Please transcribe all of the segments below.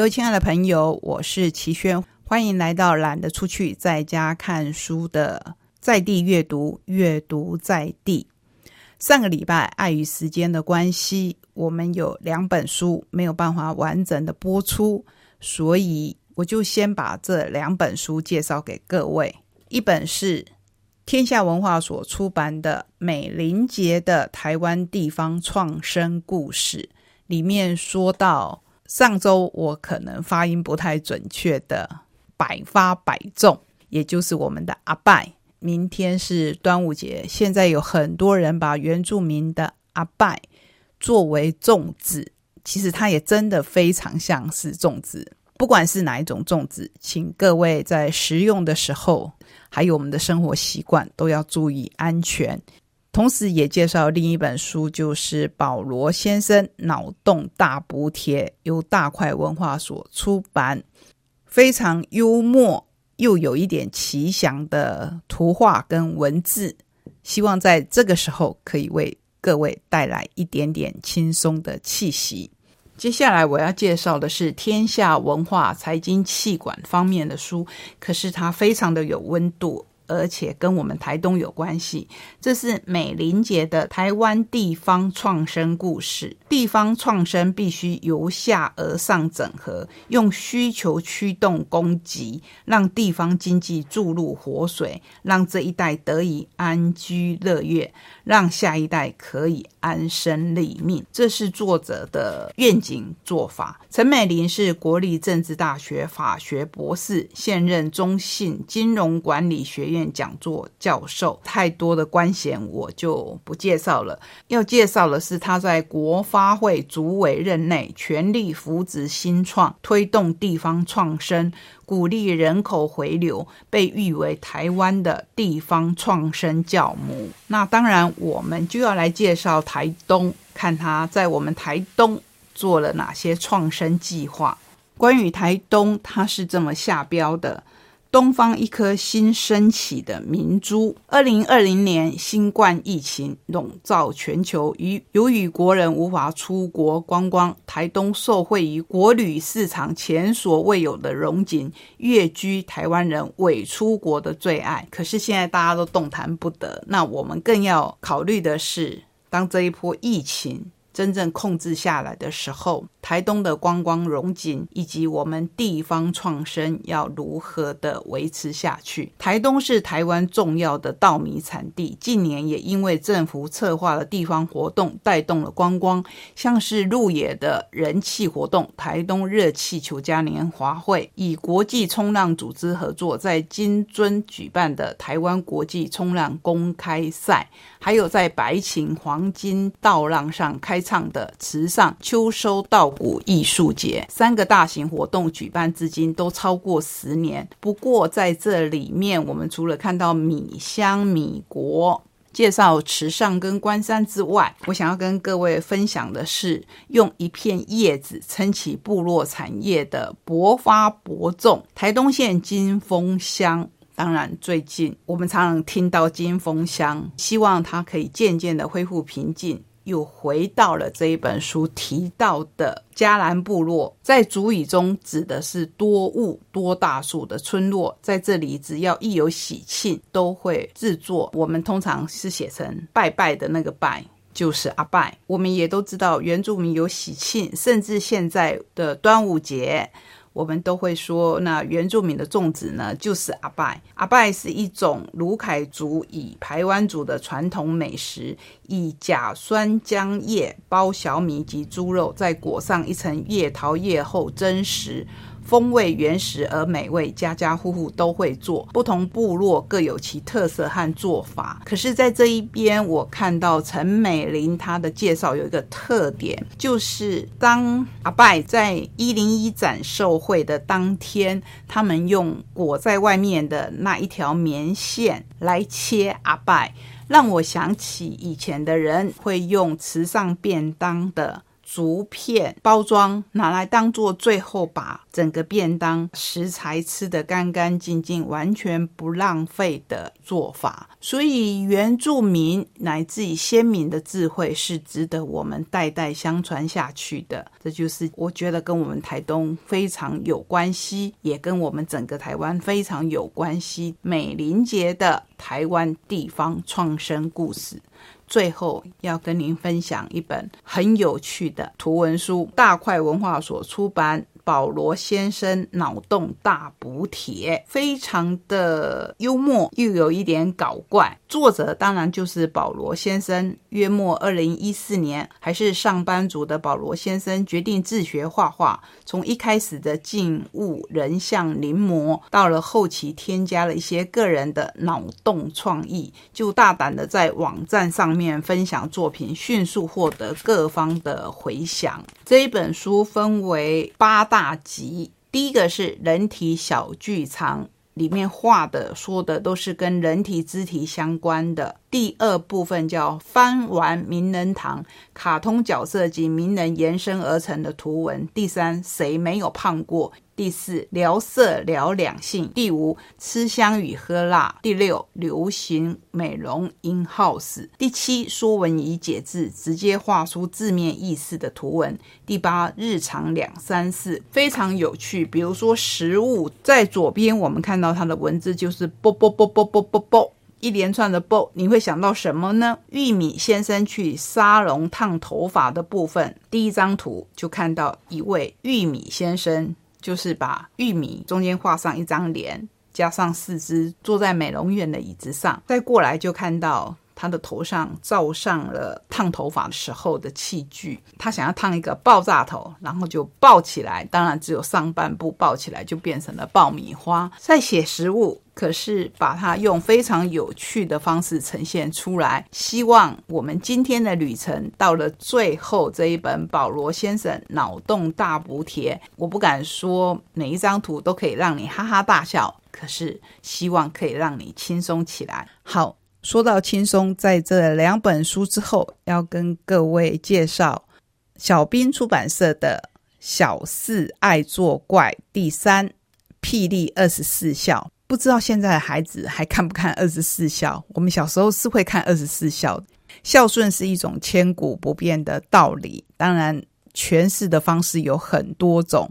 各位亲爱的朋友，我是齐轩，欢迎来到懒得出去在家看书的在地阅读，阅读在地。上个礼拜碍于时间的关系，我们有两本书没有办法完整的播出，所以我就先把这两本书介绍给各位。一本是天下文化所出版的《美林杰的台湾地方创生故事》，里面说到。上周我可能发音不太准确的“百发百中”，也就是我们的阿拜。明天是端午节，现在有很多人把原住民的阿拜作为粽子，其实它也真的非常像是粽子。不管是哪一种粽子，请各位在食用的时候，还有我们的生活习惯，都要注意安全。同时也介绍另一本书，就是保罗先生脑洞大补帖，由大块文化所出版，非常幽默又有一点奇想的图画跟文字，希望在这个时候可以为各位带来一点点轻松的气息。接下来我要介绍的是天下文化财经气管方面的书，可是它非常的有温度。而且跟我们台东有关系，这是美林杰的台湾地方创生故事。地方创生必须由下而上整合，用需求驱动供给，让地方经济注入活水，让这一代得以安居乐业，让下一代可以安身立命。这是作者的愿景做法。陈美玲是国立政治大学法学博士，现任中信金融管理学院。讲座教授太多的官衔我就不介绍了。要介绍的是他在国发会主委任内全力扶植新创，推动地方创生，鼓励人口回流，被誉为台湾的地方创生教母。那当然，我们就要来介绍台东，看他在我们台东做了哪些创生计划。关于台东，他是这么下标的。东方一颗新升起的明珠。二零二零年新冠疫情笼罩全球，于由于国人无法出国观光，台东受惠于国旅市场前所未有的荣景，跃居台湾人伪出国的最爱。可是现在大家都动弹不得，那我们更要考虑的是，当这一波疫情。真正控制下来的时候，台东的观光融景以及我们地方创生要如何的维持下去？台东是台湾重要的稻米产地，近年也因为政府策划了地方活动，带动了观光，像是鹿野的人气活动——台东热气球嘉年华会，以国际冲浪组织合作，在金樽举办的台湾国际冲浪公开赛，还有在白琴黄金道浪上开。唱的池上秋收稻谷艺术节，三个大型活动举办至今都超过十年。不过在这里面，我们除了看到米香米国介绍池上跟关山之外，我想要跟各位分享的是，用一片叶子撑起部落产业的博发博种台东县金峰乡。当然，最近我们常常听到金峰乡，希望它可以渐渐的恢复平静。又回到了这一本书提到的迦兰部落，在主语中指的是多雾多大树的村落。在这里，只要一有喜庆，都会制作。我们通常是写成拜拜的那个拜，就是阿拜。我们也都知道，原住民有喜庆，甚至现在的端午节。我们都会说，那原住民的粽子呢，就是阿拜。阿拜是一种卢凯族以台湾族的传统美食，以甲酸浆叶包小米及猪肉，再裹上一层叶桃叶后蒸食。风味原始而美味，家家户户都会做。不同部落各有其特色和做法。可是，在这一边，我看到陈美玲她的介绍有一个特点，就是当阿拜在一零一展售会的当天，他们用裹在外面的那一条棉线来切阿拜，让我想起以前的人会用慈上便当的。竹片包装，拿来当做最后把整个便当食材吃得干干净净，完全不浪费的做法。所以原住民乃至于先民的智慧是值得我们代代相传下去的。这就是我觉得跟我们台东非常有关系，也跟我们整个台湾非常有关系。美林节的台湾地方创生故事。最后要跟您分享一本很有趣的图文书，大块文化所出版。保罗先生脑洞大补帖，非常的幽默，又有一点搞怪。作者当然就是保罗先生。约莫二零一四年，还是上班族的保罗先生决定自学画画。从一开始的静物人像临摹，到了后期添加了一些个人的脑洞创意，就大胆的在网站上面分享作品，迅速获得各方的回响。这一本书分为八大。集，第一个是人体小剧场，里面画的说的都是跟人体肢体相关的。第二部分叫翻玩名人堂，卡通角色及名人延伸而成的图文。第三，谁没有胖过？第四，聊色聊两性。第五，吃香与喝辣。第六，流行美容 in house。第七，说文以解字，直接画出字面意思的图文。第八，日常两三四，非常有趣。比如说食物，在左边我们看到它的文字就是啵啵啵啵啵啵啵。一连串的啵，你会想到什么呢？玉米先生去沙龙烫头发的部分，第一张图就看到一位玉米先生，就是把玉米中间画上一张脸，加上四肢，坐在美容院的椅子上。再过来就看到他的头上罩上了烫头发的时候的器具，他想要烫一个爆炸头，然后就爆起来，当然只有上半部爆起来，就变成了爆米花。在写食物。可是把它用非常有趣的方式呈现出来，希望我们今天的旅程到了最后这一本保罗先生脑洞大补帖，我不敢说每一张图都可以让你哈哈大笑，可是希望可以让你轻松起来。好，说到轻松，在这两本书之后，要跟各位介绍小兵出版社的《小四爱作怪》第三霹雳二十四孝。不知道现在的孩子还看不看二十四孝？我们小时候是会看二十四孝。孝顺是一种千古不变的道理，当然诠释的方式有很多种。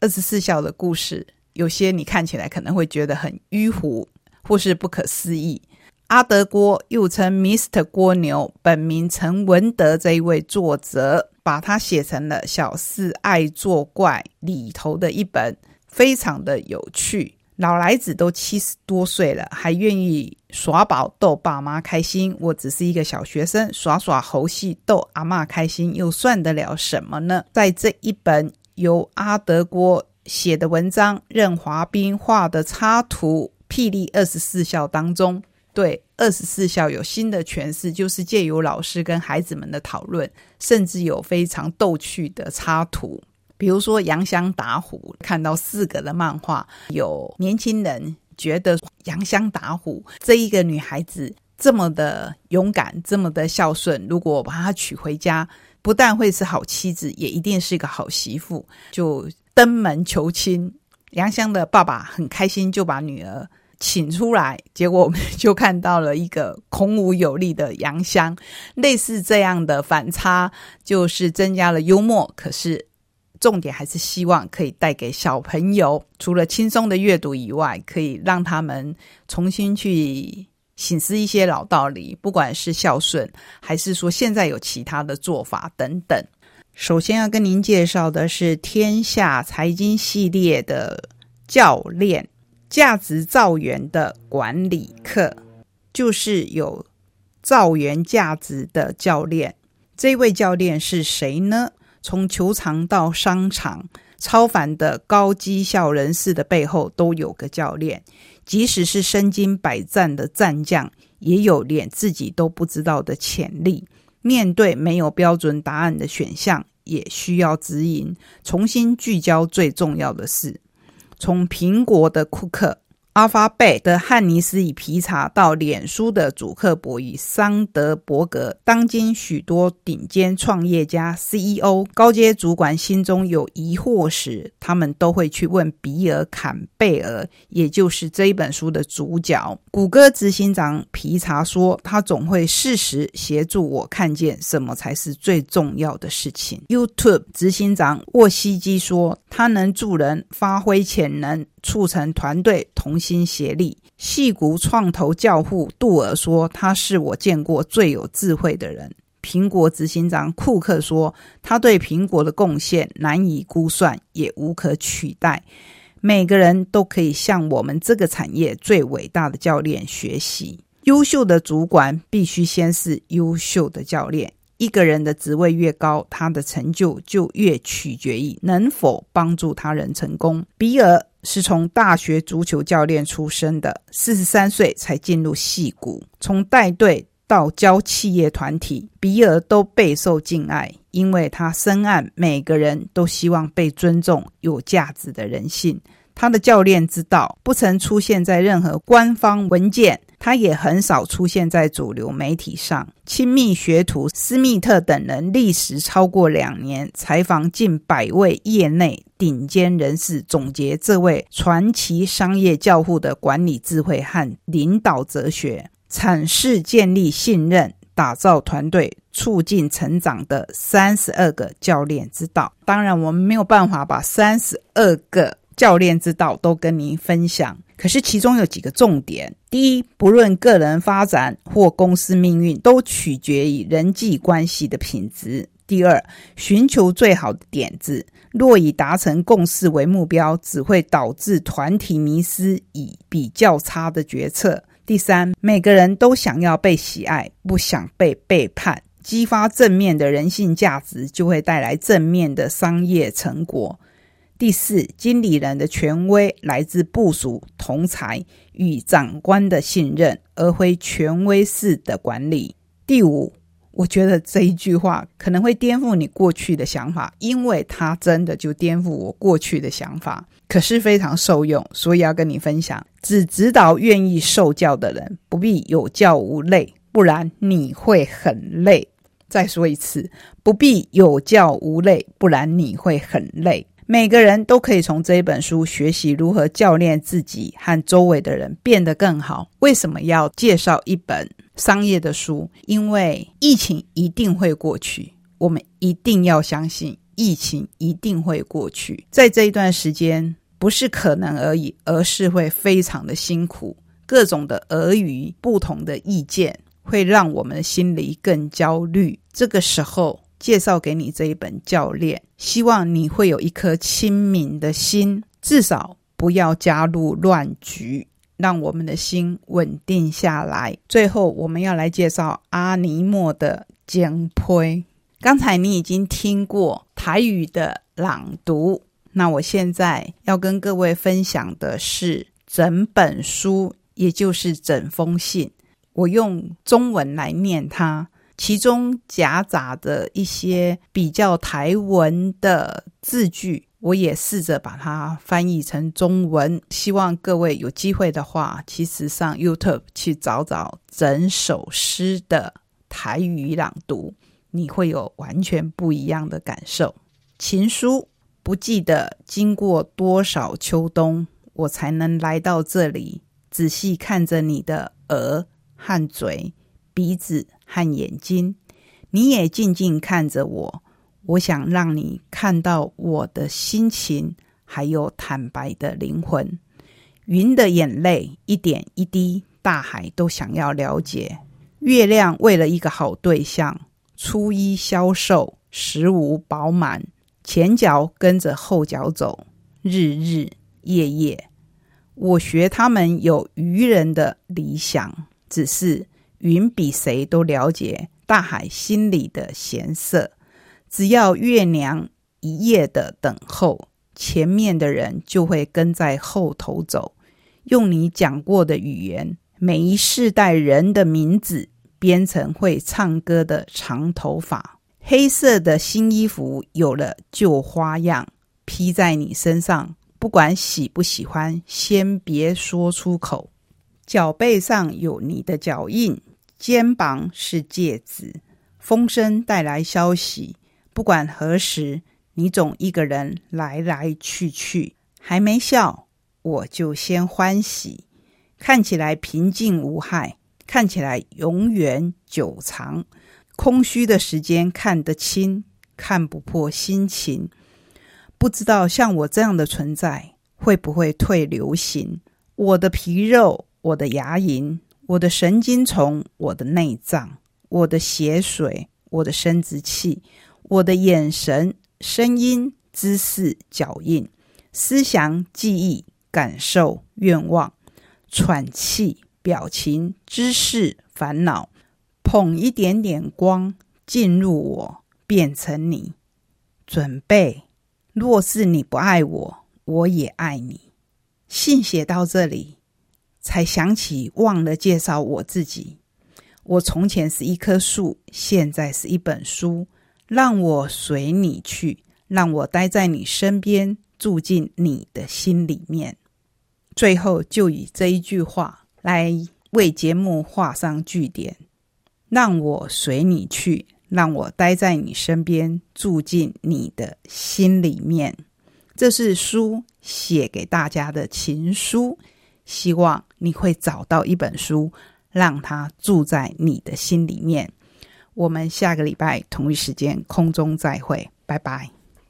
二十四孝的故事，有些你看起来可能会觉得很迂腐或是不可思议。阿德郭又称 Mr. 郭牛，本名陈文德这一位作者，把他写成了《小四爱作怪》里头的一本，非常的有趣。老来子都七十多岁了，还愿意耍宝逗爸妈开心。我只是一个小学生，耍耍猴戏逗阿妈开心，又算得了什么呢？在这一本由阿德郭写的文章，任华斌画的插图《霹雳二十四孝》当中，对二十四孝有新的诠释，就是借由老师跟孩子们的讨论，甚至有非常逗趣的插图。比如说杨香打虎，看到四个的漫画，有年轻人觉得杨香打虎这一个女孩子这么的勇敢，这么的孝顺，如果把她娶回家，不但会是好妻子，也一定是一个好媳妇，就登门求亲。杨香的爸爸很开心，就把女儿请出来，结果我们就看到了一个孔武有力的杨香。类似这样的反差，就是增加了幽默，可是。重点还是希望可以带给小朋友，除了轻松的阅读以外，可以让他们重新去醒思一些老道理，不管是孝顺，还是说现在有其他的做法等等。首先要跟您介绍的是天下财经系列的教练价值造园的管理课，就是有造园价值的教练。这位教练是谁呢？从球场到商场，超凡的高绩效人士的背后都有个教练。即使是身经百战的战将，也有连自己都不知道的潜力。面对没有标准答案的选项，也需要指引，重新聚焦最重要的事。从苹果的库克、拉法贝的汉尼斯与皮查到脸书的祖克伯与桑德伯格，当今许多顶尖创业家、CEO、高阶主管心中有疑惑时，他们都会去问比尔·坎贝尔，也就是这一本书的主角。谷歌执行长皮查说：“他总会适时协助我看见什么才是最重要的事情。” YouTube 执行长沃西基说：“他能助人发挥潜能。”促成团队同心协力。戏骨创投教父杜尔说：“他是我见过最有智慧的人。”苹果执行长库克说：“他对苹果的贡献难以估算，也无可取代。每个人都可以向我们这个产业最伟大的教练学习。优秀的主管必须先是优秀的教练。一个人的职位越高，他的成就就越取决于能否帮助他人成功。”比尔。是从大学足球教练出身的，四十三岁才进入戏骨。从带队到教企业团体，比尔都备受敬爱，因为他深谙每个人都希望被尊重、有价值的人性。他的教练之道不曾出现在任何官方文件。他也很少出现在主流媒体上。亲密学徒斯密特等人历时超过两年，采访近百位业内顶尖人士，总结这位传奇商业教父的管理智慧和领导哲学，阐释建立信任、打造团队、促进成长的三十二个教练之道。当然，我们没有办法把三十二个教练之道都跟您分享。可是其中有几个重点：第一，不论个人发展或公司命运，都取决于人际关系的品质；第二，寻求最好的点子，若以达成共识为目标，只会导致团体迷失以比较差的决策；第三，每个人都想要被喜爱，不想被背叛。激发正面的人性价值，就会带来正面的商业成果。第四，经理人的权威来自部署、同才与长官的信任，而非权威式的管理。第五，我觉得这一句话可能会颠覆你过去的想法，因为它真的就颠覆我过去的想法，可是非常受用，所以要跟你分享。只指导愿意受教的人，不必有教无类，不然你会很累。再说一次，不必有教无类，不然你会很累。每个人都可以从这一本书学习如何教练自己和周围的人变得更好。为什么要介绍一本商业的书？因为疫情一定会过去，我们一定要相信疫情一定会过去。在这一段时间，不是可能而已，而是会非常的辛苦。各种的俄语、不同的意见，会让我们心里更焦虑。这个时候。介绍给你这一本教练，希望你会有一颗清明的心，至少不要加入乱局，让我们的心稳定下来。最后，我们要来介绍阿尼莫的简推。刚才你已经听过台语的朗读，那我现在要跟各位分享的是整本书，也就是整封信，我用中文来念它。其中夹杂的一些比较台文的字句，我也试着把它翻译成中文。希望各位有机会的话，其实上 YouTube 去找找整首诗的台语朗读，你会有完全不一样的感受。情书不记得经过多少秋冬，我才能来到这里，仔细看着你的额和嘴。鼻子和眼睛，你也静静看着我。我想让你看到我的心情，还有坦白的灵魂。云的眼泪一点一滴，大海都想要了解。月亮为了一个好对象，初一消瘦，十五饱满，前脚跟着后脚走，日日夜夜。我学他们有愚人的理想，只是。云比谁都了解大海心里的咸涩，只要月娘一夜的等候，前面的人就会跟在后头走。用你讲过的语言，每一世代人的名字编成会唱歌的长头发，黑色的新衣服有了旧花样，披在你身上不管喜不喜欢，先别说出口。脚背上有你的脚印，肩膀是戒指。风声带来消息，不管何时，你总一个人来来去去。还没笑，我就先欢喜。看起来平静无害，看起来永远久长。空虚的时间看得清，看不破心情。不知道像我这样的存在会不会退流行？我的皮肉，我的牙龈，我的神经丛，我的内脏，我的血水，我的生殖器，我的眼神、声音、姿势、脚印、思想、记忆、感受、愿望、喘气、表情、姿势、烦恼，捧一点点光进入我，变成你。准备。若是你不爱我，我也爱你。信写到这里，才想起忘了介绍我自己。我从前是一棵树，现在是一本书。让我随你去，让我待在你身边，住进你的心里面。最后，就以这一句话来为节目画上句点：让我随你去。让我待在你身边，住进你的心里面。这是书写给大家的情书，希望你会找到一本书，让它住在你的心里面。我们下个礼拜同一时间空中再会，拜拜。